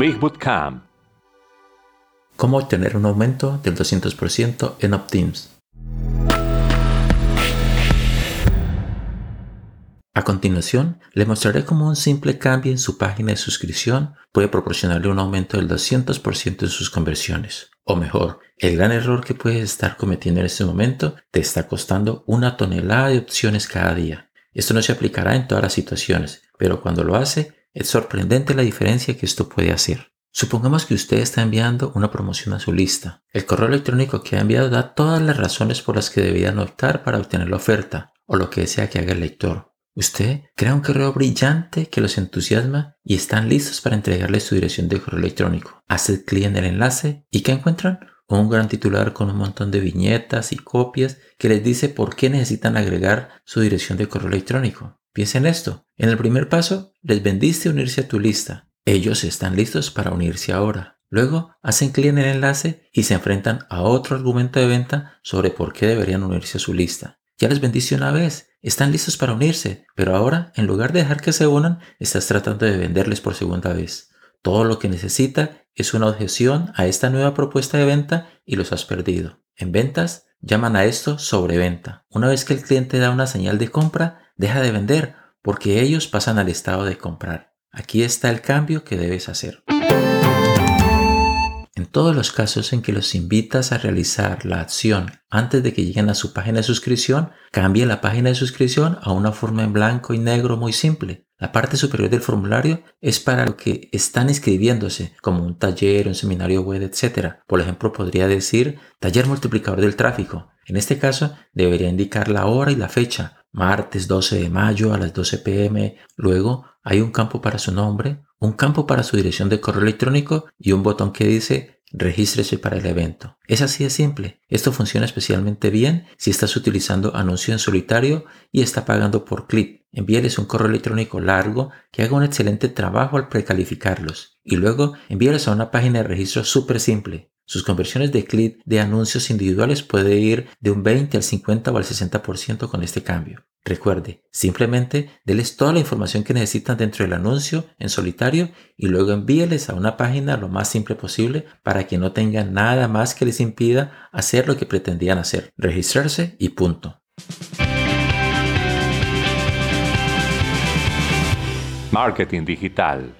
Big Bootcamp. ¿Cómo obtener un aumento del 200% en Optims? A continuación, le mostraré cómo un simple cambio en su página de suscripción puede proporcionarle un aumento del 200% en sus conversiones. O mejor, el gran error que puedes estar cometiendo en este momento te está costando una tonelada de opciones cada día. Esto no se aplicará en todas las situaciones, pero cuando lo hace, es sorprendente la diferencia que esto puede hacer. Supongamos que usted está enviando una promoción a su lista. El correo electrónico que ha enviado da todas las razones por las que deberían optar para obtener la oferta o lo que desea que haga el lector. Usted crea un correo brillante que los entusiasma y están listos para entregarle su dirección de correo electrónico. Hace clic en el enlace y ¿qué encuentran? Un gran titular con un montón de viñetas y copias que les dice por qué necesitan agregar su dirección de correo electrónico. Piensen esto. En el primer paso, les vendiste unirse a tu lista. Ellos están listos para unirse ahora. Luego hacen clic en el enlace y se enfrentan a otro argumento de venta sobre por qué deberían unirse a su lista. Ya les bendice una vez, están listos para unirse, pero ahora, en lugar de dejar que se unan, estás tratando de venderles por segunda vez. Todo lo que necesita es una objeción a esta nueva propuesta de venta y los has perdido. En ventas, llaman a esto sobreventa. Una vez que el cliente da una señal de compra, deja de vender, porque ellos pasan al estado de comprar. Aquí está el cambio que debes hacer. En todos los casos en que los invitas a realizar la acción antes de que lleguen a su página de suscripción, cambie la página de suscripción a una forma en blanco y negro muy simple. La parte superior del formulario es para lo que están inscribiéndose, como un taller, un seminario web, etc. Por ejemplo, podría decir taller multiplicador del tráfico. En este caso, debería indicar la hora y la fecha, martes 12 de mayo a las 12 pm. Luego, hay un campo para su nombre, un campo para su dirección de correo electrónico y un botón que dice regístrese para el evento. Es así de simple. Esto funciona especialmente bien si estás utilizando anuncio en solitario y está pagando por clic. Envíales un correo electrónico largo que haga un excelente trabajo al precalificarlos y luego envíales a una página de registro súper simple. Sus conversiones de clic de anuncios individuales puede ir de un 20 al 50 o al 60% con este cambio. Recuerde, simplemente denles toda la información que necesitan dentro del anuncio en solitario y luego envíeles a una página lo más simple posible para que no tengan nada más que les impida hacer lo que pretendían hacer, registrarse y punto. Marketing digital